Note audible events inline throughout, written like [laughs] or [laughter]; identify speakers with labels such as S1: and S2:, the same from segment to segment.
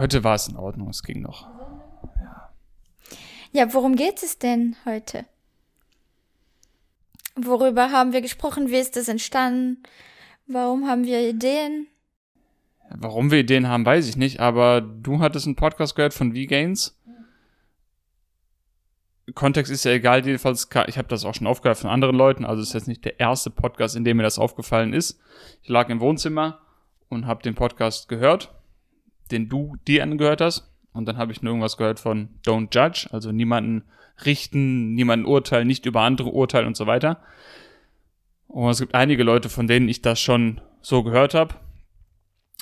S1: Heute war es in Ordnung, es ging noch.
S2: Ja. ja, worum geht es denn heute? Worüber haben wir gesprochen? Wie ist das entstanden? Warum haben wir Ideen?
S1: Warum wir Ideen haben, weiß ich nicht, aber du hattest einen Podcast gehört von V-Gains. Kontext ist ja egal, jedenfalls, ich habe das auch schon aufgehört von anderen Leuten, also es ist jetzt nicht der erste Podcast, in dem mir das aufgefallen ist. Ich lag im Wohnzimmer und habe den Podcast gehört, den du dir angehört hast. Und dann habe ich nur irgendwas gehört von Don't Judge, also niemanden richten, niemanden urteilen, nicht über andere urteilen und so weiter. Und es gibt einige Leute, von denen ich das schon so gehört habe,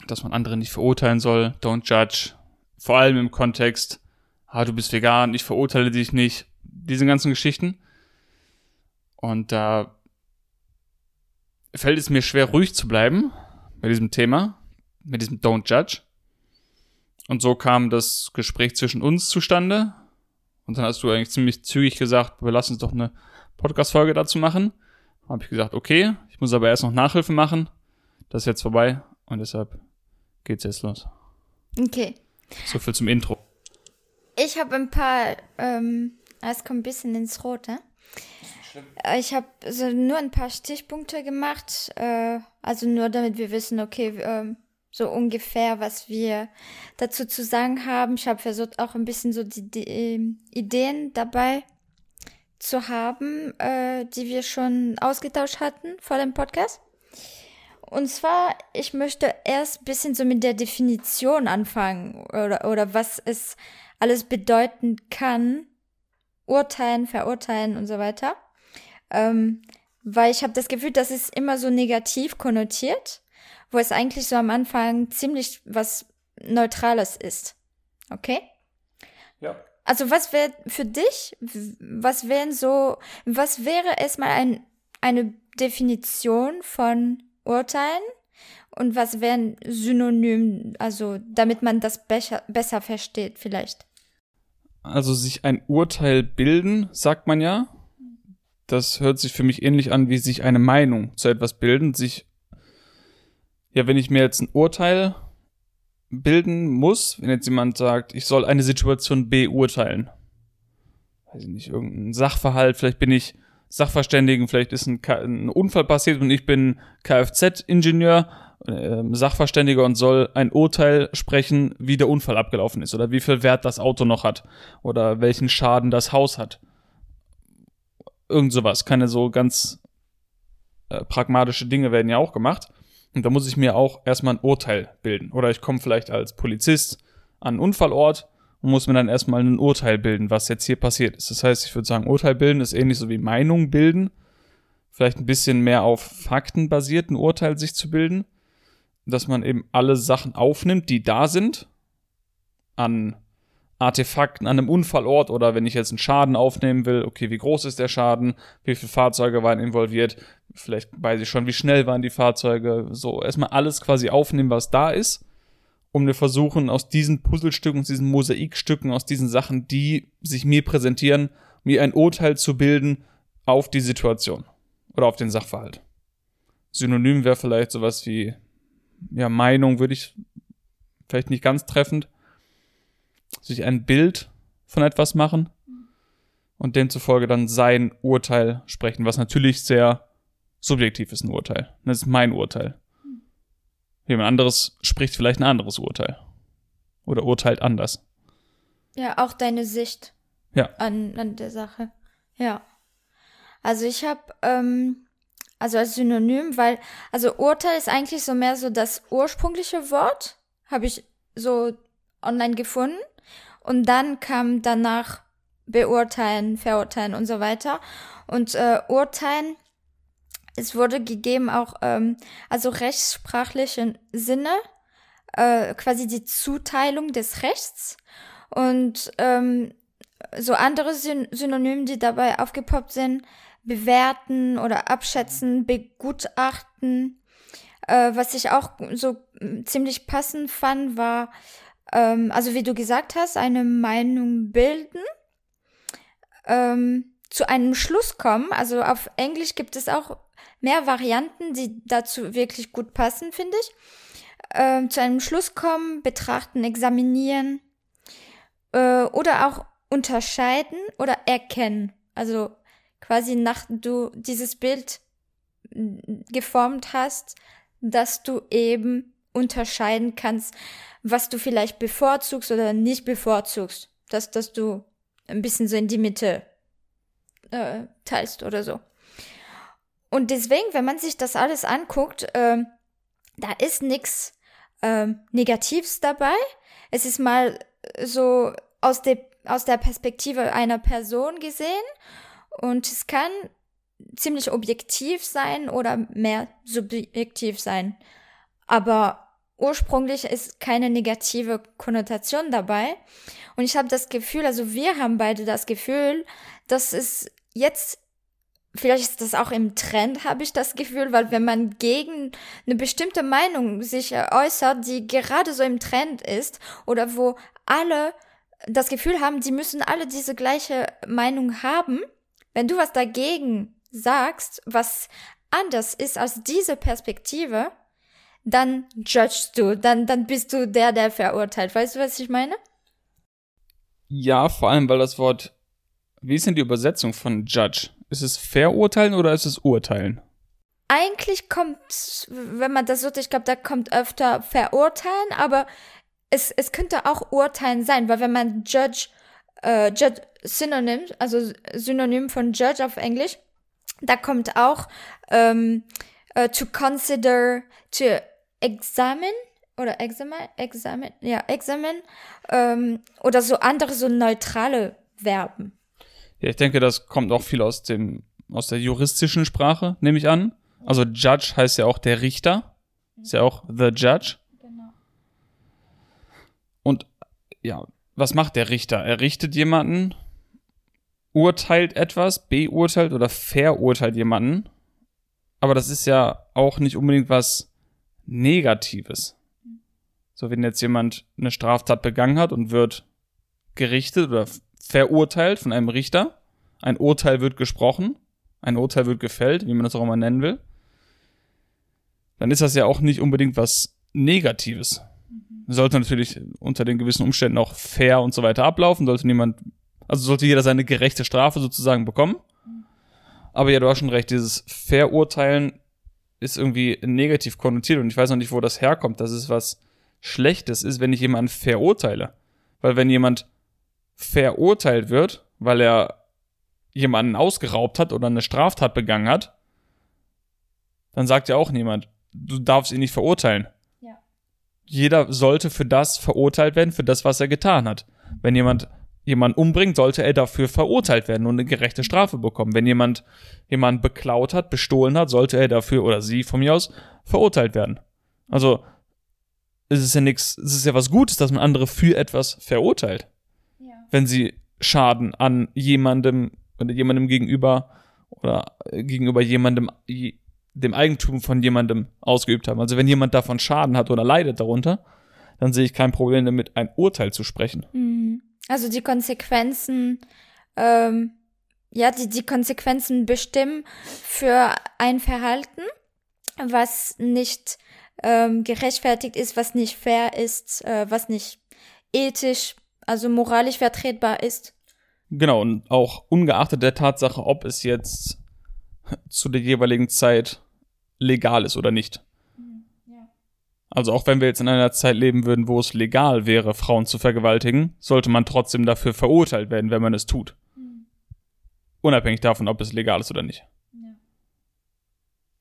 S1: dass man andere nicht verurteilen soll, don't judge, vor allem im Kontext, ah, du bist vegan, ich verurteile dich nicht, diese ganzen Geschichten. Und da fällt es mir schwer, ruhig zu bleiben bei diesem Thema, mit diesem Don't Judge. Und so kam das Gespräch zwischen uns zustande. Und dann hast du eigentlich ziemlich zügig gesagt, wir lassen uns doch eine Podcast-Folge dazu machen. Habe ich gesagt, okay, ich muss aber erst noch Nachhilfe machen. Das ist jetzt vorbei und deshalb geht's jetzt los.
S2: Okay.
S1: So viel zum Intro.
S2: Ich habe ein paar, ähm, es kommt ein bisschen ins Rote. Ich habe so nur ein paar Stichpunkte gemacht, äh, also nur damit wir wissen, okay, äh, so ungefähr, was wir dazu zu sagen haben. Ich habe versucht auch ein bisschen so die, die ähm, Ideen dabei zu haben, äh, die wir schon ausgetauscht hatten vor dem Podcast. Und zwar, ich möchte erst ein bisschen so mit der Definition anfangen oder, oder was es alles bedeuten kann. Urteilen, verurteilen und so weiter. Ähm, weil ich habe das Gefühl, das ist immer so negativ konnotiert, wo es eigentlich so am Anfang ziemlich was Neutrales ist. Okay?
S1: Ja.
S2: Also was wäre für dich, was wären so, was wäre erstmal ein, eine Definition von Urteilen und was wären Synonym, also damit man das besser, besser versteht vielleicht?
S1: Also sich ein Urteil bilden, sagt man ja. Das hört sich für mich ähnlich an, wie sich eine Meinung zu etwas bilden. Sich, ja, wenn ich mir jetzt ein Urteil bilden muss, wenn jetzt jemand sagt, ich soll eine Situation beurteilen. Weiß ich nicht, irgendein Sachverhalt, vielleicht bin ich Sachverständigen, vielleicht ist ein, ein Unfall passiert und ich bin Kfz-Ingenieur, äh, Sachverständiger und soll ein Urteil sprechen, wie der Unfall abgelaufen ist oder wie viel Wert das Auto noch hat oder welchen Schaden das Haus hat. Irgend sowas, keine so ganz äh, pragmatische Dinge werden ja auch gemacht. Und da muss ich mir auch erstmal ein Urteil bilden. Oder ich komme vielleicht als Polizist an einen Unfallort und muss mir dann erstmal ein Urteil bilden, was jetzt hier passiert ist. Das heißt, ich würde sagen, Urteil bilden ist ähnlich so wie Meinung bilden. Vielleicht ein bisschen mehr auf Fakten basierten Urteil sich zu bilden. Dass man eben alle Sachen aufnimmt, die da sind. An Artefakten an einem Unfallort oder wenn ich jetzt einen Schaden aufnehmen will, okay, wie groß ist der Schaden, wie viele Fahrzeuge waren involviert, vielleicht weiß ich schon, wie schnell waren die Fahrzeuge, so erstmal alles quasi aufnehmen, was da ist, um mir versuchen, aus diesen Puzzlestücken, aus diesen Mosaikstücken, aus diesen Sachen, die sich mir präsentieren, mir ein Urteil zu bilden auf die Situation oder auf den Sachverhalt. Synonym wäre vielleicht sowas wie, ja, Meinung würde ich vielleicht nicht ganz treffend, sich ein Bild von etwas machen und demzufolge dann sein Urteil sprechen, was natürlich sehr subjektiv ist, ein Urteil. Das ist mein Urteil. Jemand anderes spricht vielleicht ein anderes Urteil. Oder urteilt anders.
S2: Ja, auch deine Sicht.
S1: Ja.
S2: An, an der Sache. Ja. Also ich habe, ähm, also als Synonym, weil, also Urteil ist eigentlich so mehr so das ursprüngliche Wort, habe ich so online gefunden. Und dann kam danach beurteilen, verurteilen und so weiter. Und äh, urteilen, es wurde gegeben auch, ähm, also rechtssprachlichen Sinne, äh, quasi die Zuteilung des Rechts. Und ähm, so andere Syn Synonyme, die dabei aufgepoppt sind, bewerten oder abschätzen, begutachten. Äh, was ich auch so ziemlich passend fand, war ähm, also wie du gesagt hast, eine Meinung bilden, ähm, zu einem Schluss kommen. Also auf Englisch gibt es auch mehr Varianten, die dazu wirklich gut passen, finde ich. äh, zu einem Schluss kommen, betrachten, examinieren äh, oder auch unterscheiden oder erkennen. Also quasi nach du dieses Bild geformt hast, dass du eben unterscheiden kannst, was du vielleicht bevorzugst oder nicht bevorzugst. Dass, dass du ein bisschen so in die Mitte äh, teilst oder so. Und deswegen, wenn man sich das alles anguckt, äh, da ist nichts äh, Negatives dabei. Es ist mal so aus der, aus der Perspektive einer Person gesehen und es kann ziemlich objektiv sein oder mehr subjektiv sein. Aber ursprünglich ist keine negative Konnotation dabei. Und ich habe das Gefühl, also wir haben beide das Gefühl, dass es jetzt, vielleicht ist das auch im Trend, habe ich das Gefühl, weil wenn man gegen eine bestimmte Meinung sich äußert, die gerade so im Trend ist oder wo alle das Gefühl haben, die müssen alle diese gleiche Meinung haben, wenn du was dagegen sagst, was anders ist als diese Perspektive, dann judgst du, dann, dann bist du der, der verurteilt. Weißt du, was ich meine?
S1: Ja, vor allem, weil das Wort, wie ist denn die Übersetzung von judge? Ist es verurteilen oder ist es urteilen?
S2: Eigentlich kommt, wenn man das so, ich glaube, da kommt öfter verurteilen, aber es, es könnte auch urteilen sein, weil wenn man judge, äh, judge Synonym, also Synonym von judge auf Englisch, da kommt auch ähm, uh, to consider, to examine oder examine, examine, ja, examine ähm, oder so andere so neutrale Verben.
S1: Ja, ich denke, das kommt auch viel aus dem aus der juristischen Sprache, nehme ich an. Also Judge heißt ja auch der Richter, ist ja auch the Judge. Genau. Und ja, was macht der Richter? Er richtet jemanden urteilt etwas, beurteilt oder verurteilt jemanden. Aber das ist ja auch nicht unbedingt was Negatives. So, wenn jetzt jemand eine Straftat begangen hat und wird gerichtet oder verurteilt von einem Richter, ein Urteil wird gesprochen, ein Urteil wird gefällt, wie man das auch immer nennen will, dann ist das ja auch nicht unbedingt was Negatives. Sollte natürlich unter den gewissen Umständen auch fair und so weiter ablaufen, sollte niemand also sollte jeder seine gerechte Strafe sozusagen bekommen. Aber ja, du hast schon recht, dieses Verurteilen ist irgendwie negativ konnotiert und ich weiß noch nicht, wo das herkommt, dass es was Schlechtes ist, wenn ich jemanden verurteile. Weil wenn jemand verurteilt wird, weil er jemanden ausgeraubt hat oder eine Straftat begangen hat, dann sagt ja auch niemand, du darfst ihn nicht verurteilen. Ja. Jeder sollte für das verurteilt werden, für das, was er getan hat. Wenn jemand jemand umbringt, sollte er dafür verurteilt werden und eine gerechte Strafe bekommen. Wenn jemand jemand beklaut hat, bestohlen hat, sollte er dafür oder sie von mir aus verurteilt werden. Also es ist ja nichts, es ist ja was Gutes, dass man andere für etwas verurteilt. Ja. Wenn sie Schaden an jemandem oder jemandem gegenüber oder gegenüber jemandem dem Eigentum von jemandem ausgeübt haben. Also wenn jemand davon Schaden hat oder leidet darunter, dann sehe ich kein Problem damit, ein Urteil zu sprechen.
S2: Mhm. Also die Konsequenzen, ähm, ja, die, die Konsequenzen bestimmen für ein Verhalten, was nicht ähm, gerechtfertigt ist, was nicht fair ist, äh, was nicht ethisch, also moralisch vertretbar ist.
S1: Genau, und auch ungeachtet der Tatsache, ob es jetzt zu der jeweiligen Zeit legal ist oder nicht. Also auch wenn wir jetzt in einer Zeit leben würden, wo es legal wäre, Frauen zu vergewaltigen, sollte man trotzdem dafür verurteilt werden, wenn man es tut. Mhm. Unabhängig davon, ob es legal ist oder nicht. Ja.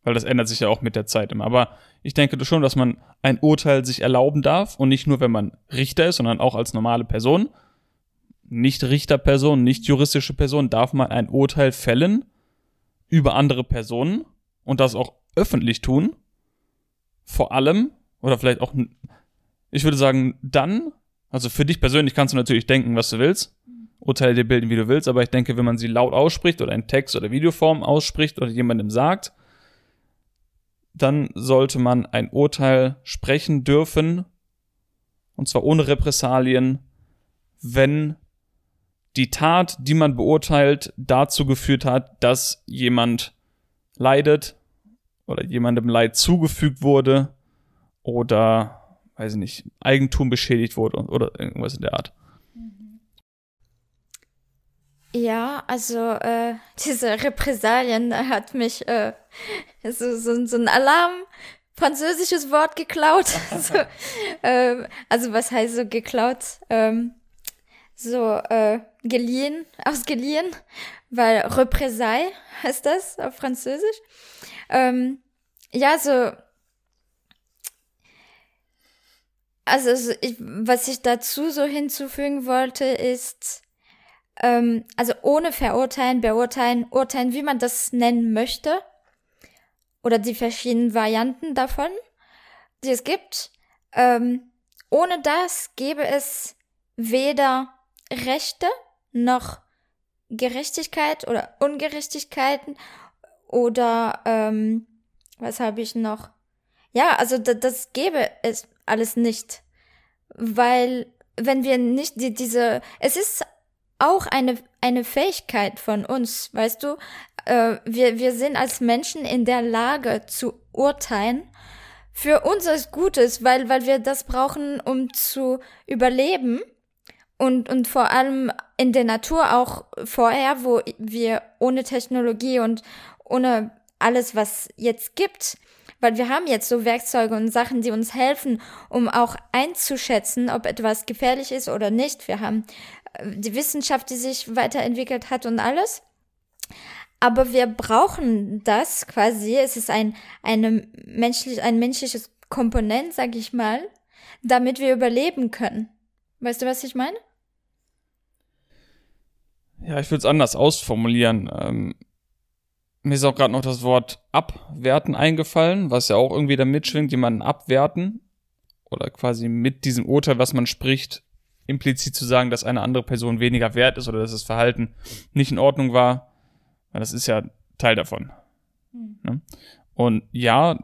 S1: Weil das ändert sich ja auch mit der Zeit immer. Aber ich denke schon, dass man ein Urteil sich erlauben darf und nicht nur, wenn man Richter ist, sondern auch als normale Person. Nicht Richterperson, nicht juristische Person, darf man ein Urteil fällen über andere Personen und das auch öffentlich tun. Vor allem, oder vielleicht auch, ich würde sagen, dann, also für dich persönlich kannst du natürlich denken, was du willst, Urteile dir bilden, wie du willst, aber ich denke, wenn man sie laut ausspricht oder in Text- oder Videoform ausspricht oder jemandem sagt, dann sollte man ein Urteil sprechen dürfen, und zwar ohne Repressalien, wenn die Tat, die man beurteilt, dazu geführt hat, dass jemand leidet oder jemandem Leid zugefügt wurde oder weiß ich nicht, Eigentum beschädigt wurde oder irgendwas in der Art.
S2: Ja, also äh, [laughs] diese Repressalien hat mich äh, so, so, so ein Alarm, französisches Wort geklaut. [laughs] so, äh, also was heißt so geklaut? Ähm, so äh, geliehen, ausgeliehen, weil Représailles heißt das auf Französisch. Ähm, ja, so also ich, was ich dazu so hinzufügen wollte, ist, ähm, also ohne verurteilen, beurteilen, urteilen, wie man das nennen möchte, oder die verschiedenen Varianten davon, die es gibt, ähm, ohne das gäbe es weder Rechte noch Gerechtigkeit oder Ungerechtigkeiten oder ähm, was habe ich noch? Ja, also das, das gäbe es alles nicht. Weil wenn wir nicht die, diese, es ist auch eine, eine Fähigkeit von uns, weißt du, äh, wir, wir sind als Menschen in der Lage zu urteilen für unseres Gutes, weil, weil wir das brauchen, um zu überleben und, und vor allem in der Natur auch vorher, wo wir ohne Technologie und ohne alles, was jetzt gibt, weil wir haben jetzt so Werkzeuge und Sachen, die uns helfen, um auch einzuschätzen, ob etwas gefährlich ist oder nicht. Wir haben äh, die Wissenschaft, die sich weiterentwickelt hat und alles. Aber wir brauchen das quasi. Es ist ein, eine menschlich, ein menschliches Komponent, sag ich mal, damit wir überleben können. Weißt du, was ich meine?
S1: Ja, ich würde es anders ausformulieren. Ähm, mir ist auch gerade noch das Wort abwerten eingefallen, was ja auch irgendwie da mitschwingt, jemanden abwerten oder quasi mit diesem Urteil, was man spricht, implizit zu sagen, dass eine andere Person weniger wert ist oder dass das Verhalten nicht in Ordnung war. Weil das ist ja Teil davon. Mhm. Und ja,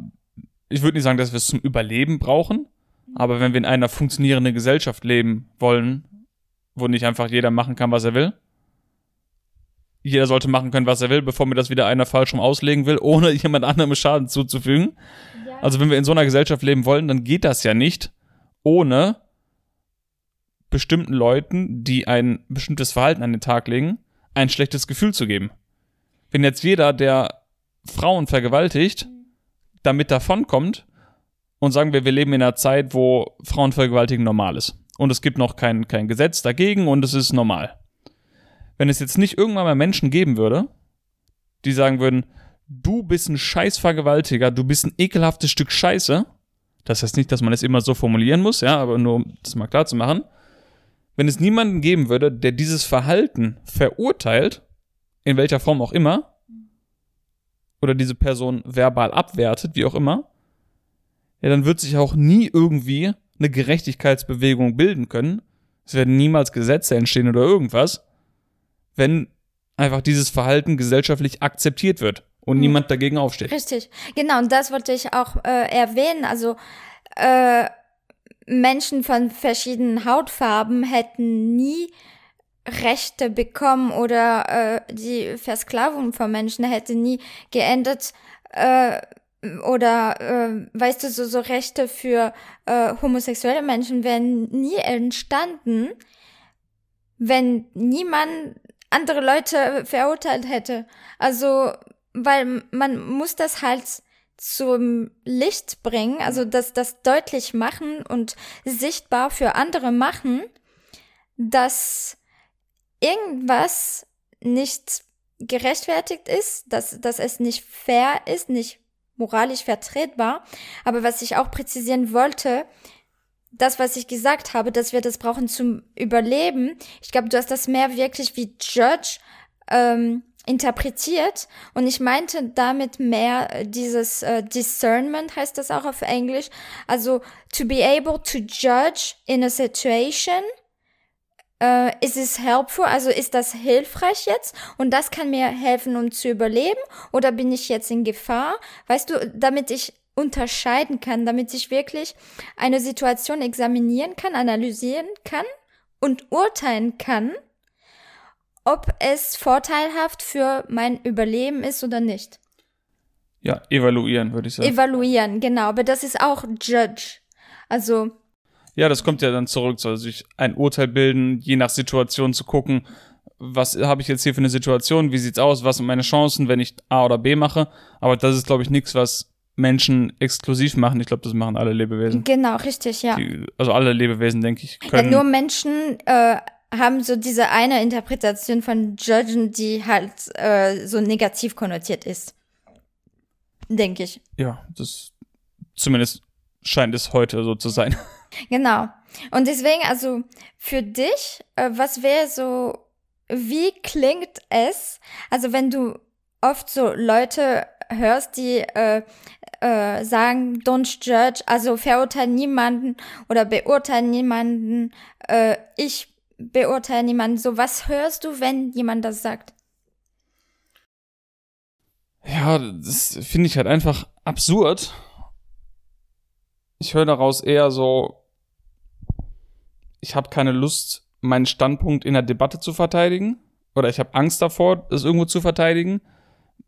S1: ich würde nicht sagen, dass wir es zum Überleben brauchen, aber wenn wir in einer funktionierenden Gesellschaft leben wollen, wo nicht einfach jeder machen kann, was er will, jeder sollte machen können, was er will, bevor mir das wieder einer falsch rum auslegen will, ohne [laughs] jemand anderem Schaden zuzufügen. Ja. Also wenn wir in so einer Gesellschaft leben wollen, dann geht das ja nicht, ohne bestimmten Leuten, die ein bestimmtes Verhalten an den Tag legen, ein schlechtes Gefühl zu geben. Wenn jetzt jeder, der Frauen vergewaltigt, damit davonkommt und sagen wir, wir leben in einer Zeit, wo Frauenvergewaltigen normal ist. Und es gibt noch kein, kein Gesetz dagegen und es ist normal wenn es jetzt nicht irgendwann mal Menschen geben würde, die sagen würden, du bist ein Scheißvergewaltiger, du bist ein ekelhaftes Stück Scheiße. Das heißt nicht, dass man es immer so formulieren muss, ja, aber nur um das mal klar zu machen. Wenn es niemanden geben würde, der dieses Verhalten verurteilt, in welcher Form auch immer, oder diese Person verbal abwertet, wie auch immer, ja, dann wird sich auch nie irgendwie eine Gerechtigkeitsbewegung bilden können. Es werden niemals Gesetze entstehen oder irgendwas, wenn einfach dieses Verhalten gesellschaftlich akzeptiert wird und mhm. niemand dagegen aufsteht.
S2: Richtig, genau, und das wollte ich auch äh, erwähnen. Also äh, Menschen von verschiedenen Hautfarben hätten nie Rechte bekommen oder äh, die Versklavung von Menschen hätte nie geendet. Äh, oder äh, weißt du, so, so Rechte für äh, homosexuelle Menschen wären nie entstanden, wenn niemand andere Leute verurteilt hätte. Also, weil man muss das halt zum Licht bringen, also das, das deutlich machen und sichtbar für andere machen, dass irgendwas nicht gerechtfertigt ist, dass, dass es nicht fair ist, nicht moralisch vertretbar. Aber was ich auch präzisieren wollte, das, was ich gesagt habe, dass wir das brauchen zum Überleben. Ich glaube, du hast das mehr wirklich wie Judge ähm, interpretiert und ich meinte damit mehr dieses äh, Discernment heißt das auch auf Englisch. Also to be able to judge in a situation. Uh, is it helpful? Also ist das hilfreich jetzt? Und das kann mir helfen, um zu überleben? Oder bin ich jetzt in Gefahr? Weißt du, damit ich unterscheiden kann, damit ich wirklich eine Situation examinieren kann, analysieren kann und urteilen kann, ob es vorteilhaft für mein Überleben ist oder nicht.
S1: Ja, evaluieren würde ich sagen.
S2: Evaluieren, genau. Aber das ist auch Judge. Also
S1: Ja, das kommt ja dann zurück, so also sich ein Urteil bilden, je nach Situation zu gucken, was habe ich jetzt hier für eine Situation, wie sieht's aus, was sind meine Chancen, wenn ich A oder B mache. Aber das ist, glaube ich, nichts, was Menschen exklusiv machen. Ich glaube, das machen alle Lebewesen.
S2: Genau, richtig, ja.
S1: Die, also alle Lebewesen, denke ich,
S2: ja
S1: können.
S2: nur Menschen äh, haben so diese eine Interpretation von Judgen, die halt äh, so negativ konnotiert ist. Denke ich.
S1: ja, das zumindest scheint es heute so zu sein. [laughs]
S2: Genau. Und deswegen, also für dich, äh, was wäre so, wie klingt es, also wenn du oft so Leute hörst, die äh, äh, sagen, don't judge, also verurteile niemanden oder beurteile niemanden, äh, ich beurteile niemanden. So, was hörst du, wenn jemand das sagt?
S1: Ja, das finde ich halt einfach absurd. Ich höre daraus eher so, ich habe keine Lust, meinen Standpunkt in der Debatte zu verteidigen. Oder ich habe Angst davor, das irgendwo zu verteidigen.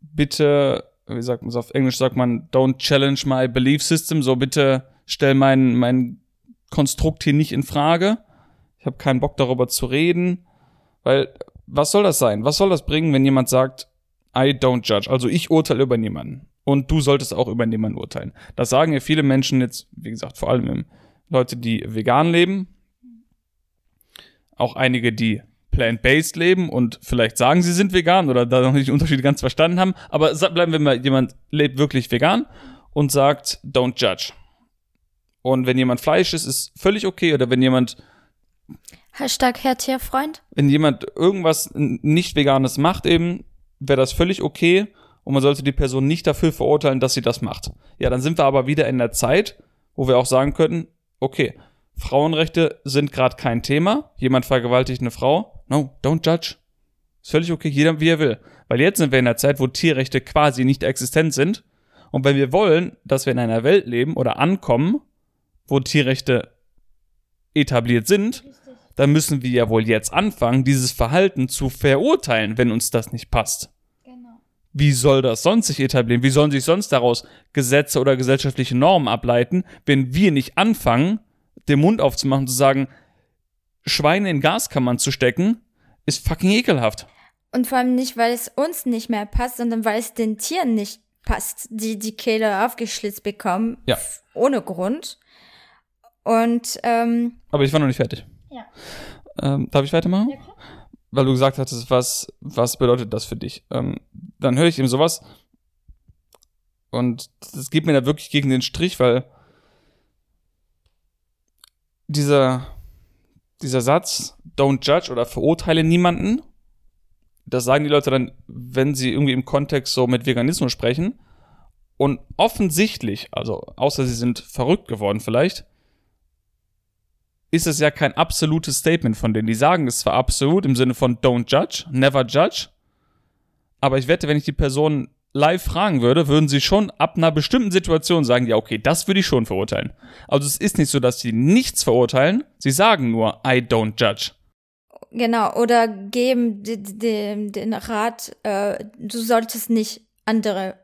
S1: Bitte, wie sagt man es auf Englisch, sagt man, don't challenge my belief system. So bitte stell mein, mein Konstrukt hier nicht in Frage. Ich habe keinen Bock darüber zu reden. Weil, was soll das sein? Was soll das bringen, wenn jemand sagt, I don't judge. Also ich urteile über niemanden. Und du solltest auch über niemanden urteilen. Das sagen ja viele Menschen jetzt, wie gesagt, vor allem Leute, die vegan leben. Auch einige, die plant-based leben und vielleicht sagen, sie sind vegan oder da noch nicht den Unterschied ganz verstanden haben. Aber bleiben wir mal, jemand lebt wirklich vegan und sagt, don't judge. Und wenn jemand Fleisch isst, ist völlig okay. Oder wenn jemand
S2: Hashtag Herr Tierfreund.
S1: wenn jemand irgendwas nicht Veganes macht, eben, wäre das völlig okay und man sollte die Person nicht dafür verurteilen, dass sie das macht. Ja, dann sind wir aber wieder in der Zeit, wo wir auch sagen könnten, okay, Frauenrechte sind gerade kein Thema, jemand vergewaltigt eine Frau, no, don't judge. Ist völlig okay, jeder wie er will. Weil jetzt sind wir in der Zeit, wo Tierrechte quasi nicht existent sind. Und wenn wir wollen, dass wir in einer Welt leben oder ankommen, wo Tierrechte etabliert sind, dann müssen wir ja wohl jetzt anfangen, dieses Verhalten zu verurteilen, wenn uns das nicht passt.
S2: Genau.
S1: Wie soll das sonst sich etablieren? Wie sollen sich sonst daraus Gesetze oder gesellschaftliche Normen ableiten, wenn wir nicht anfangen, den Mund aufzumachen, zu sagen, Schweine in Gaskammern zu stecken, ist fucking ekelhaft.
S2: Und vor allem nicht, weil es uns nicht mehr passt, sondern weil es den Tieren nicht passt, die die Kehle aufgeschlitzt bekommen.
S1: Ja.
S2: Ohne Grund. Und, ähm,
S1: Aber ich war noch nicht fertig.
S2: Ja.
S1: Ähm, darf ich weitermachen?
S2: Ja, klar.
S1: Weil du gesagt hattest, was, was bedeutet das für dich? Ähm, dann höre ich eben sowas. Und das geht mir da wirklich gegen den Strich, weil dieser, dieser Satz, don't judge oder verurteile niemanden, das sagen die Leute dann, wenn sie irgendwie im Kontext so mit Veganismus sprechen. Und offensichtlich, also außer sie sind verrückt geworden vielleicht, ist es ja kein absolutes Statement von denen. Die sagen es zwar absolut im Sinne von don't judge, never judge, aber ich wette, wenn ich die Person live fragen würde, würden sie schon ab einer bestimmten Situation sagen, ja, okay, das würde ich schon verurteilen. Also es ist nicht so, dass sie nichts verurteilen, sie sagen nur, I don't judge.
S2: genau, oder geben de- de- den Rat, äh, du solltest nicht andere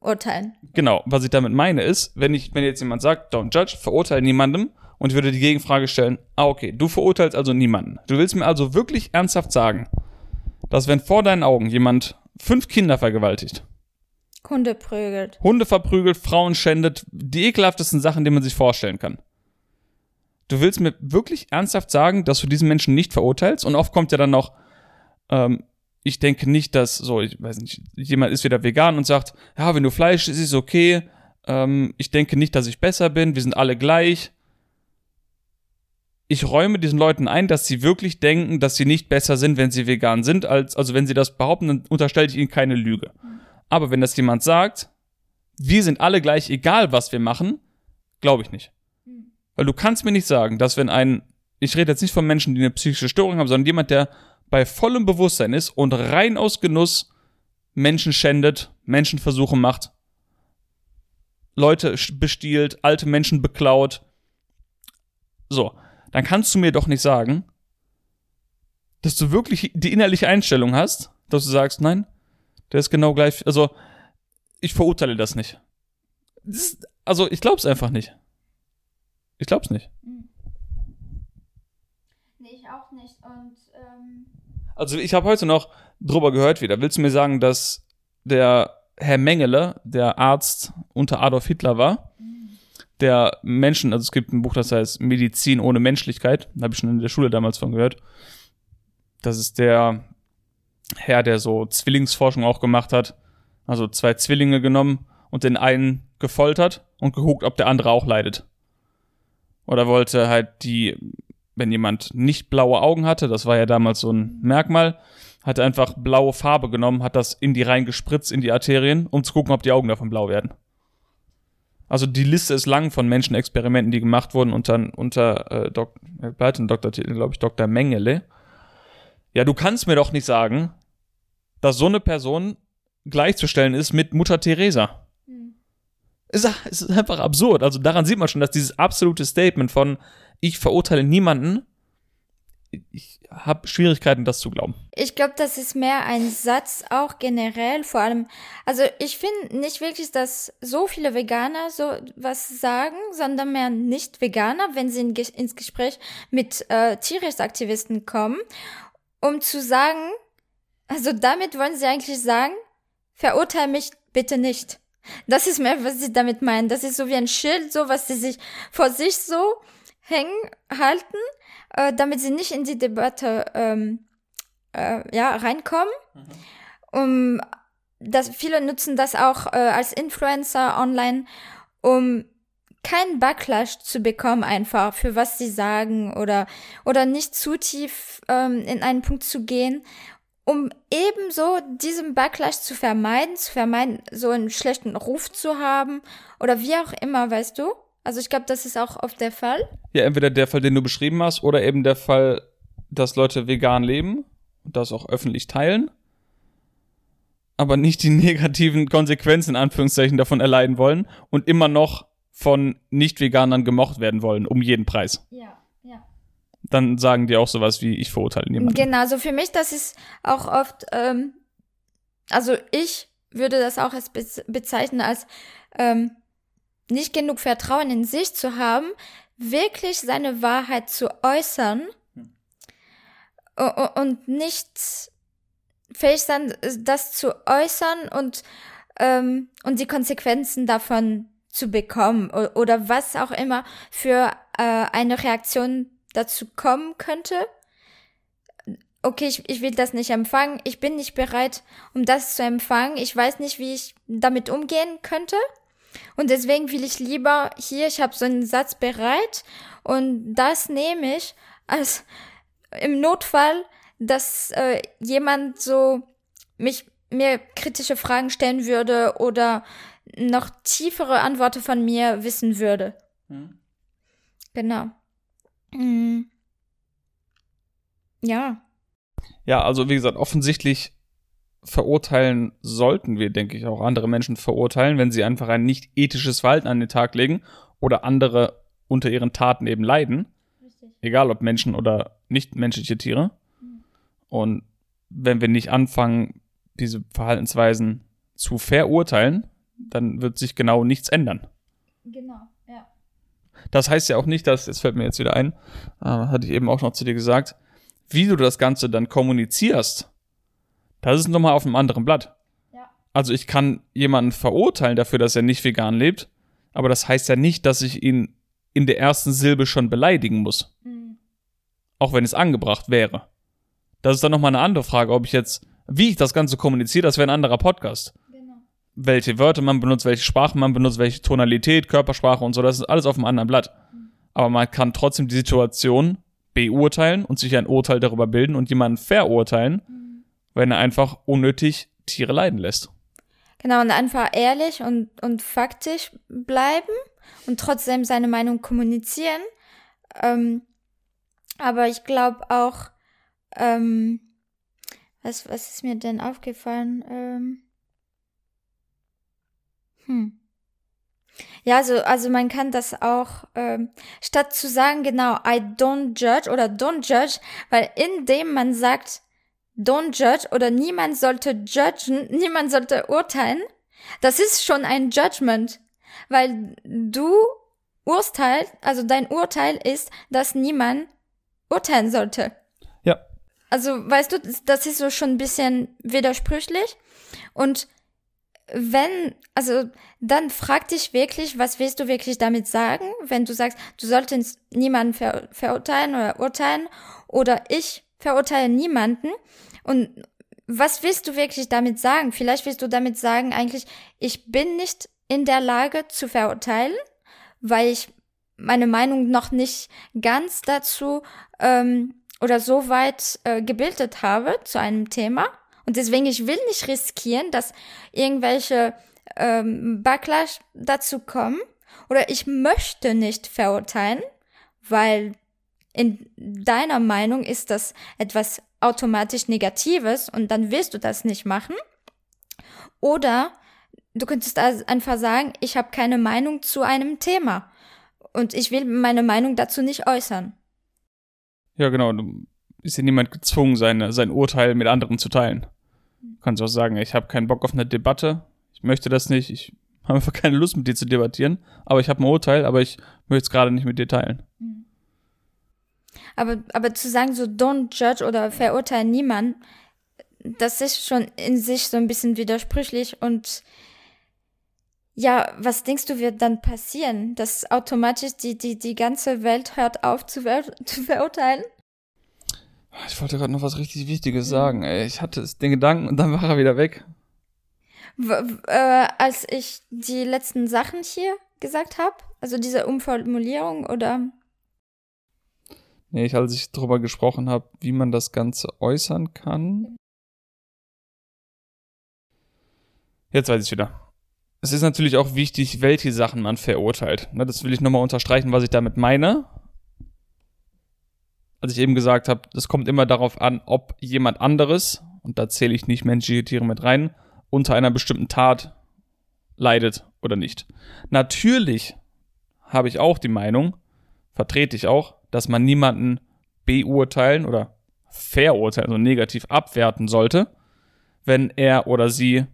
S2: urteilen.
S1: Genau, was ich damit meine ist, wenn ich, wenn jetzt jemand sagt, don't judge, verurteile niemandem und ich würde die Gegenfrage stellen, ah, okay, du verurteilst also niemanden. Du willst mir also wirklich ernsthaft sagen, dass wenn vor deinen Augen jemand fünf Kinder vergewaltigt,
S2: Hunde prügelt.
S1: Hunde verprügelt, Frauen schändet, die ekelhaftesten Sachen, die man sich vorstellen kann. Du willst mir wirklich ernsthaft sagen, dass du diesen Menschen nicht verurteilst? Und oft kommt ja dann noch, ähm, ich denke nicht, dass, so, ich weiß nicht, jemand ist wieder vegan und sagt, ja, wenn du Fleisch isst, ist es okay. Ähm, ich denke nicht, dass ich besser bin, wir sind alle gleich. Ich räume diesen Leuten ein, dass sie wirklich denken, dass sie nicht besser sind, wenn sie vegan sind, als, also wenn sie das behaupten, dann unterstelle ich ihnen keine Lüge. Aber wenn das jemand sagt, wir sind alle gleich, egal was wir machen, glaube ich nicht. Weil du kannst mir nicht sagen, dass wenn ein, ich rede jetzt nicht von Menschen, die eine psychische Störung haben, sondern jemand, der bei vollem Bewusstsein ist und rein aus Genuss Menschen schändet, Menschenversuche macht, Leute bestiehlt, alte Menschen beklaut. So, dann kannst du mir doch nicht sagen, dass du wirklich die innerliche Einstellung hast, dass du sagst, nein, der ist genau gleich, also ich verurteile das nicht. Das ist, also ich glaub's einfach nicht. Ich glaub's nicht.
S2: ich auch nicht. Und, ähm
S1: also ich habe heute noch drüber gehört wieder. Willst du mir sagen, dass der Herr Mengele, der Arzt unter Adolf Hitler war, der Menschen, also es gibt ein Buch, das heißt Medizin ohne Menschlichkeit, da habe ich schon in der Schule damals von gehört. Das ist der Herr, der so Zwillingsforschung auch gemacht hat. Also zwei Zwillinge genommen und den einen gefoltert und geguckt, ob der andere auch leidet. Oder wollte halt die, wenn jemand nicht blaue Augen hatte, das war ja damals so ein Merkmal, hat einfach blaue Farbe genommen, hat das in die rein gespritzt, in die Arterien, um zu gucken, ob die Augen davon blau werden. Also die Liste ist lang von Menschenexperimenten, die gemacht wurden unter, unter äh, Dok äh, Dr. glaube ich, Dr. Mengele. Ja, du kannst mir doch nicht sagen, dass so eine Person gleichzustellen ist mit Mutter Teresa. Hm. Ist, ist einfach absurd. Also daran sieht man schon, dass dieses absolute Statement von ich verurteile niemanden, ich habe Schwierigkeiten, das zu glauben.
S2: Ich glaube, das ist mehr ein Satz auch generell, vor allem, also ich finde nicht wirklich, dass so viele Veganer so was sagen, sondern mehr Nicht-Veganer, wenn sie in, ins Gespräch mit äh, Tierrechtsaktivisten kommen, um zu sagen, also damit wollen sie eigentlich sagen, verurteile mich bitte nicht. Das ist mehr, was sie damit meinen. Das ist so wie ein Schild, so was sie sich vor sich so hängen, halten, äh, damit sie nicht in die Debatte ähm, äh, ja, reinkommen. Mhm. Um, das, viele nutzen das auch äh, als Influencer online, um keinen Backlash zu bekommen einfach für was sie sagen oder oder nicht zu tief ähm, in einen Punkt zu gehen um ebenso diesen Backlash zu vermeiden, zu vermeiden, so einen schlechten Ruf zu haben oder wie auch immer, weißt du? Also ich glaube, das ist auch oft der Fall.
S1: Ja, entweder der Fall, den du beschrieben hast, oder eben der Fall, dass Leute vegan leben und das auch öffentlich teilen, aber nicht die [laughs] negativen Konsequenzen in Anführungszeichen davon erleiden wollen und immer noch von Nicht-Veganern gemocht werden wollen, um jeden Preis.
S2: Ja.
S1: Dann sagen die auch sowas wie, ich verurteile niemanden.
S2: Genau, so für mich, das ist auch oft, ähm, also ich würde das auch als bezeichnen als ähm, nicht genug Vertrauen in sich zu haben, wirklich seine Wahrheit zu äußern hm. und nicht fähig sein, das zu äußern und, ähm, und die Konsequenzen davon zu bekommen oder was auch immer für äh, eine Reaktion dazu kommen könnte. Okay, ich, ich will das nicht empfangen, ich bin nicht bereit, um das zu empfangen, ich weiß nicht, wie ich damit umgehen könnte. Und deswegen will ich lieber hier, ich habe so einen Satz bereit und das nehme ich als im Notfall, dass äh, jemand so mich mir kritische Fragen stellen würde oder noch tiefere Antworten von mir wissen würde. Hm. Genau. Hm. Ja.
S1: Ja, also wie gesagt, offensichtlich verurteilen sollten wir, denke ich, auch andere Menschen verurteilen, wenn sie einfach ein nicht ethisches Verhalten an den Tag legen oder andere unter ihren Taten eben leiden. Richtig. Egal ob Menschen oder nicht menschliche Tiere. Mhm. Und wenn wir nicht anfangen, diese Verhaltensweisen zu verurteilen, dann wird sich genau nichts ändern.
S2: Genau.
S1: Das heißt ja auch nicht, dass, jetzt fällt mir jetzt wieder ein, äh, hatte ich eben auch noch zu dir gesagt, wie du das Ganze dann kommunizierst das ist nochmal auf einem anderen Blatt. Ja. Also ich kann jemanden verurteilen dafür, dass er nicht vegan lebt, aber das heißt ja nicht, dass ich ihn in der ersten Silbe schon beleidigen muss. Mhm. Auch wenn es angebracht wäre. Das ist dann nochmal eine andere Frage, ob ich jetzt, wie ich das Ganze kommuniziere, das wäre ein anderer Podcast. Welche Wörter man benutzt, welche Sprache man benutzt, welche Tonalität, Körpersprache und so, das ist alles auf einem anderen Blatt. Aber man kann trotzdem die Situation beurteilen und sich ein Urteil darüber bilden und jemanden verurteilen. Wenn er einfach unnötig Tiere leiden lässt.
S2: Genau, und einfach ehrlich und, und faktisch bleiben und trotzdem seine Meinung kommunizieren. Ähm, aber ich glaube auch, ähm, was, was ist mir denn aufgefallen? Ähm, hm. Ja, also, also man kann das auch, ähm, statt zu sagen, genau, I don't judge oder don't judge, weil indem man sagt, don't judge oder niemand sollte judgen, [laughs] niemand sollte urteilen. Das ist schon ein Judgment, weil du urteilst, also dein Urteil ist, dass niemand urteilen sollte.
S1: Ja.
S2: Also, weißt du, das ist so schon ein bisschen widersprüchlich. Und wenn, also, dann frag dich wirklich, was willst du wirklich damit sagen, wenn du sagst, du solltest niemanden ver verurteilen oder urteilen oder ich verurteile niemanden. Und was willst du wirklich damit sagen? Vielleicht willst du damit sagen, eigentlich, ich bin nicht in der Lage zu verurteilen, weil ich meine Meinung noch nicht ganz dazu ähm, oder so weit äh, gebildet habe zu einem Thema. Und deswegen, ich will nicht riskieren, dass irgendwelche ähm, Backlash dazu kommen. Oder ich möchte nicht verurteilen, weil in deiner Meinung ist das etwas automatisch Negatives und dann willst du das nicht machen. Oder du könntest also einfach sagen, ich habe keine Meinung zu einem Thema und ich will meine Meinung dazu nicht äußern.
S1: Ja, genau. Ist ja niemand gezwungen, seine, sein Urteil mit anderen zu teilen. Du kannst auch sagen, ich habe keinen Bock auf eine Debatte, ich möchte das nicht, ich [laughs] habe einfach keine Lust mit dir zu debattieren, aber ich habe ein Urteil, aber ich möchte es gerade nicht mit dir teilen.
S2: Aber, aber zu sagen, so don't judge oder verurteile niemand, das ist schon in sich so ein bisschen widersprüchlich und ja, was denkst du, wird dann passieren? Dass automatisch die, die, die ganze Welt hört auf zu, ver [laughs] zu verurteilen?
S1: Ich wollte gerade noch was richtig Wichtiges sagen. Ey. Ich hatte den Gedanken und dann war er wieder weg.
S2: W äh, als ich die letzten Sachen hier gesagt habe, also diese Umformulierung oder?
S1: Nee, ich, als ich darüber gesprochen habe, wie man das Ganze äußern kann. Jetzt weiß ich wieder es ist natürlich auch wichtig, welche Sachen man verurteilt. Ne, das will ich nochmal unterstreichen, was ich damit meine. Als ich eben gesagt habe, das kommt immer darauf an, ob jemand anderes, und da zähle ich nicht menschliche Tiere mit rein, unter einer bestimmten Tat leidet oder nicht. Natürlich habe ich auch die Meinung, vertrete ich auch, dass man niemanden beurteilen oder verurteilen, also negativ abwerten sollte, wenn er oder sie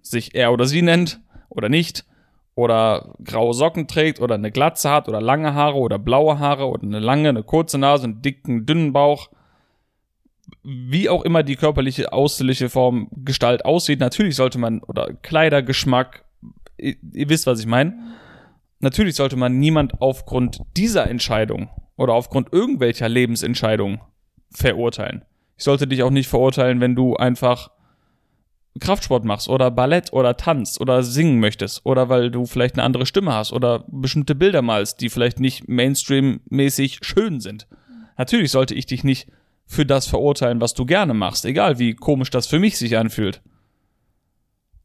S1: sich er oder sie nennt oder nicht, oder graue Socken trägt oder eine Glatze hat oder lange Haare oder blaue Haare oder eine lange, eine kurze Nase, einen dicken, dünnen Bauch. Wie auch immer die körperliche, äußerliche Form, Gestalt aussieht, natürlich sollte man, oder Kleidergeschmack, ihr, ihr wisst, was ich meine. Natürlich sollte man niemand aufgrund dieser Entscheidung oder aufgrund irgendwelcher Lebensentscheidungen verurteilen. Ich sollte dich auch nicht verurteilen, wenn du einfach Kraftsport machst oder Ballett oder tanzt oder singen möchtest oder weil du vielleicht eine andere Stimme hast oder bestimmte Bilder malst, die vielleicht nicht Mainstream-mäßig schön sind. Natürlich sollte ich dich nicht für das verurteilen, was du gerne machst, egal wie komisch das für mich sich anfühlt.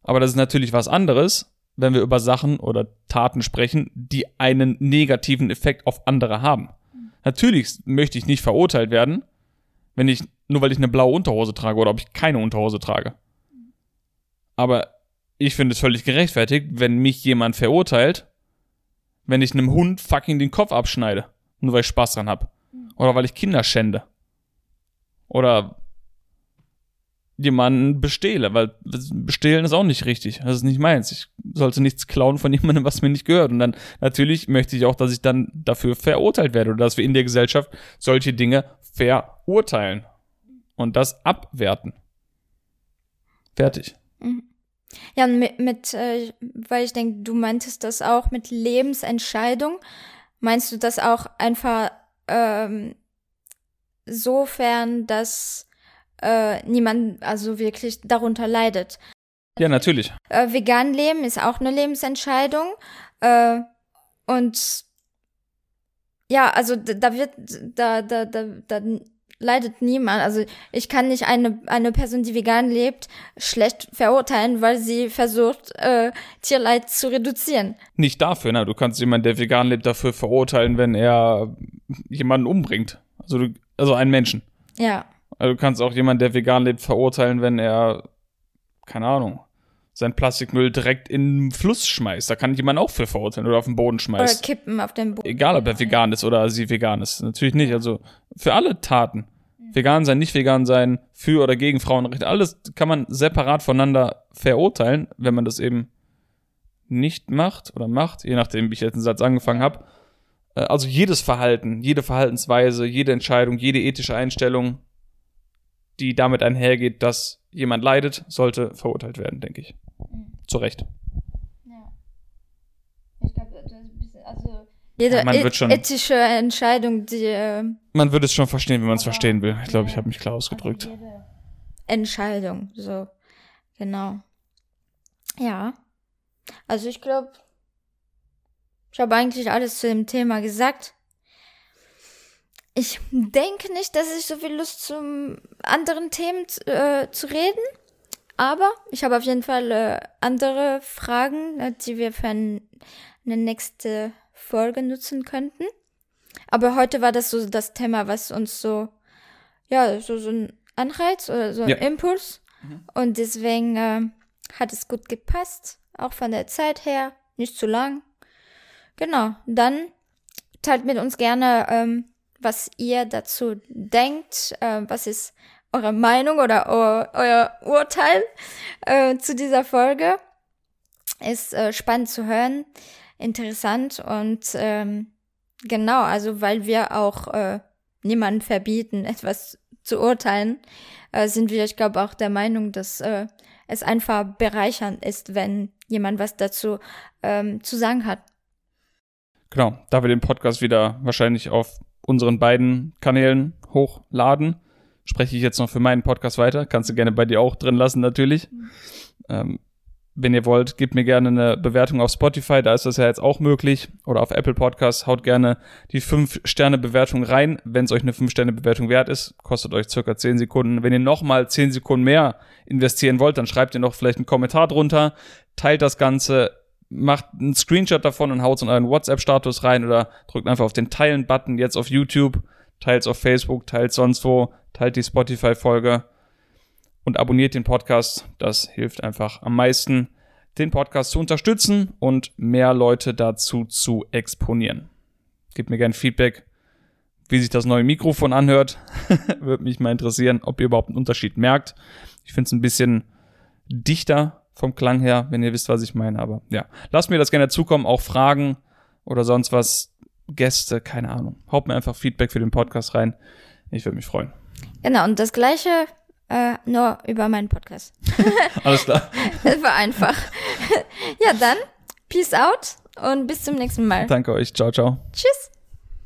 S1: Aber das ist natürlich was anderes, wenn wir über Sachen oder Taten sprechen, die einen negativen Effekt auf andere haben. Natürlich möchte ich nicht verurteilt werden, wenn ich, nur weil ich eine blaue Unterhose trage oder ob ich keine Unterhose trage. Aber ich finde es völlig gerechtfertigt, wenn mich jemand verurteilt, wenn ich einem Hund fucking den Kopf abschneide. Nur weil ich Spaß dran hab. Oder weil ich Kinder schände. Oder jemanden bestehle, weil bestehlen ist auch nicht richtig. Das ist nicht meins. Ich sollte nichts klauen von [laughs] jemandem, was mir nicht gehört. Und dann natürlich möchte ich auch, dass ich dann dafür verurteilt werde oder dass wir in der Gesellschaft solche Dinge verurteilen und das abwerten. Fertig.
S2: Mhm. Ja, mit, mit äh, weil ich denke, du meintest das auch mit Lebensentscheidung. Meinst du das auch einfach ähm, sofern, dass äh, niemand also wirklich darunter leidet?
S1: Ja, natürlich.
S2: Äh, vegan leben ist auch eine Lebensentscheidung. Äh, und ja, also da wird, da, da, da, da leidet niemand. Also ich kann nicht eine, eine Person, die vegan lebt, schlecht verurteilen, weil sie versucht, äh, Tierleid zu reduzieren.
S1: Nicht dafür, ne? Du kannst jemanden, der vegan lebt, dafür verurteilen, wenn er jemanden umbringt. Also, du, also einen Menschen.
S2: Ja.
S1: Also du kannst auch jemanden, der vegan lebt, verurteilen, wenn er, keine Ahnung, sein Plastikmüll direkt in den Fluss schmeißt. Da kann jemand auch für verurteilen oder auf den Boden schmeißt.
S2: Oder kippen auf den Boden.
S1: Egal, ob er vegan ist oder sie vegan ist. Natürlich nicht. Also für alle Taten. Vegan sein, nicht vegan sein, für oder gegen Frauenrechte, alles kann man separat voneinander verurteilen, wenn man das eben nicht macht oder macht, je nachdem, wie ich jetzt einen Satz angefangen habe. äh, also jedes Verhalten, jede Verhaltensweise, jede Entscheidung, jede ethische Einstellung, die damit einhergeht, dass jemand leidet, sollte verurteilt werden, denke ich. Mhm. Zu Recht. Ja.
S2: Ich glaube, das ist ein bisschen, also jede man wird schon, ethische Entscheidung, die. Äh,
S1: man würde es schon verstehen, wenn man es verstehen will. Ich glaube, ich habe mich klar ausgedrückt.
S2: Entscheidung, so. Genau. Ja. Also ich glaube, ich habe eigentlich alles zu dem Thema gesagt. Ich denke nicht, dass ich so viel Lust zum anderen Themen äh, zu reden. Aber ich habe auf jeden Fall äh, andere Fragen, äh, die wir für ein, eine nächste Folge nutzen könnten. Aber heute war das so das Thema, was uns so, ja, so, so ein Anreiz oder so ein ja. Impuls. Mhm. Und deswegen äh, hat es gut gepasst, auch von der Zeit her, nicht zu lang. Genau, dann teilt mit uns gerne, ähm, was ihr dazu denkt, äh, was ist eure Meinung oder eu euer Urteil äh, zu dieser Folge. Ist äh, spannend zu hören, interessant und ähm, genau, also weil wir auch äh, niemanden verbieten, [laughs] etwas zu urteilen, äh, sind wir, ich glaube, auch der Meinung, dass äh, es einfach bereichernd ist, wenn jemand was dazu ähm, zu sagen hat.
S1: Genau, da wir den Podcast wieder wahrscheinlich auf unseren beiden Kanälen hochladen, spreche ich jetzt noch für meinen Podcast weiter. Kannst du gerne bei dir auch drin lassen, natürlich. Mhm. Ähm, wenn ihr wollt, gebt mir gerne eine Bewertung auf Spotify, da ist das ja jetzt auch möglich. Oder auf Apple Podcasts, haut gerne die 5-Sterne-Bewertung rein, wenn es euch eine 5-Sterne-Bewertung wert ist. Kostet euch circa 10 Sekunden. Wenn ihr nochmal 10 Sekunden mehr investieren wollt, dann schreibt ihr noch vielleicht einen Kommentar drunter, teilt das Ganze, macht einen Screenshot davon und haut es in euren WhatsApp-Status rein oder drückt einfach auf den Teilen-Button jetzt auf YouTube, teilt es auf Facebook, teilt sonst wo, teilt die Spotify-Folge und abonniert den Podcast. Das hilft einfach am meisten, den Podcast zu unterstützen und mehr Leute dazu zu exponieren. Gebt mir gerne Feedback, wie sich das neue Mikrofon anhört. [laughs] Würde mich mal interessieren, ob ihr überhaupt einen Unterschied merkt. Ich finde es ein bisschen dichter vom Klang her, wenn ihr wisst, was ich meine. Aber ja, lasst mir das gerne zukommen, auch Fragen oder sonst was, Gäste, keine Ahnung. Haut mir einfach Feedback für den Podcast rein. Ich würde mich freuen.
S2: Genau, und das gleiche äh, nur über meinen Podcast. [laughs]
S1: Alles klar. [laughs]
S2: Das war einfach. [laughs] ja, dann, peace out und bis zum nächsten Mal.
S1: Danke euch. Ciao, ciao.
S2: Tschüss.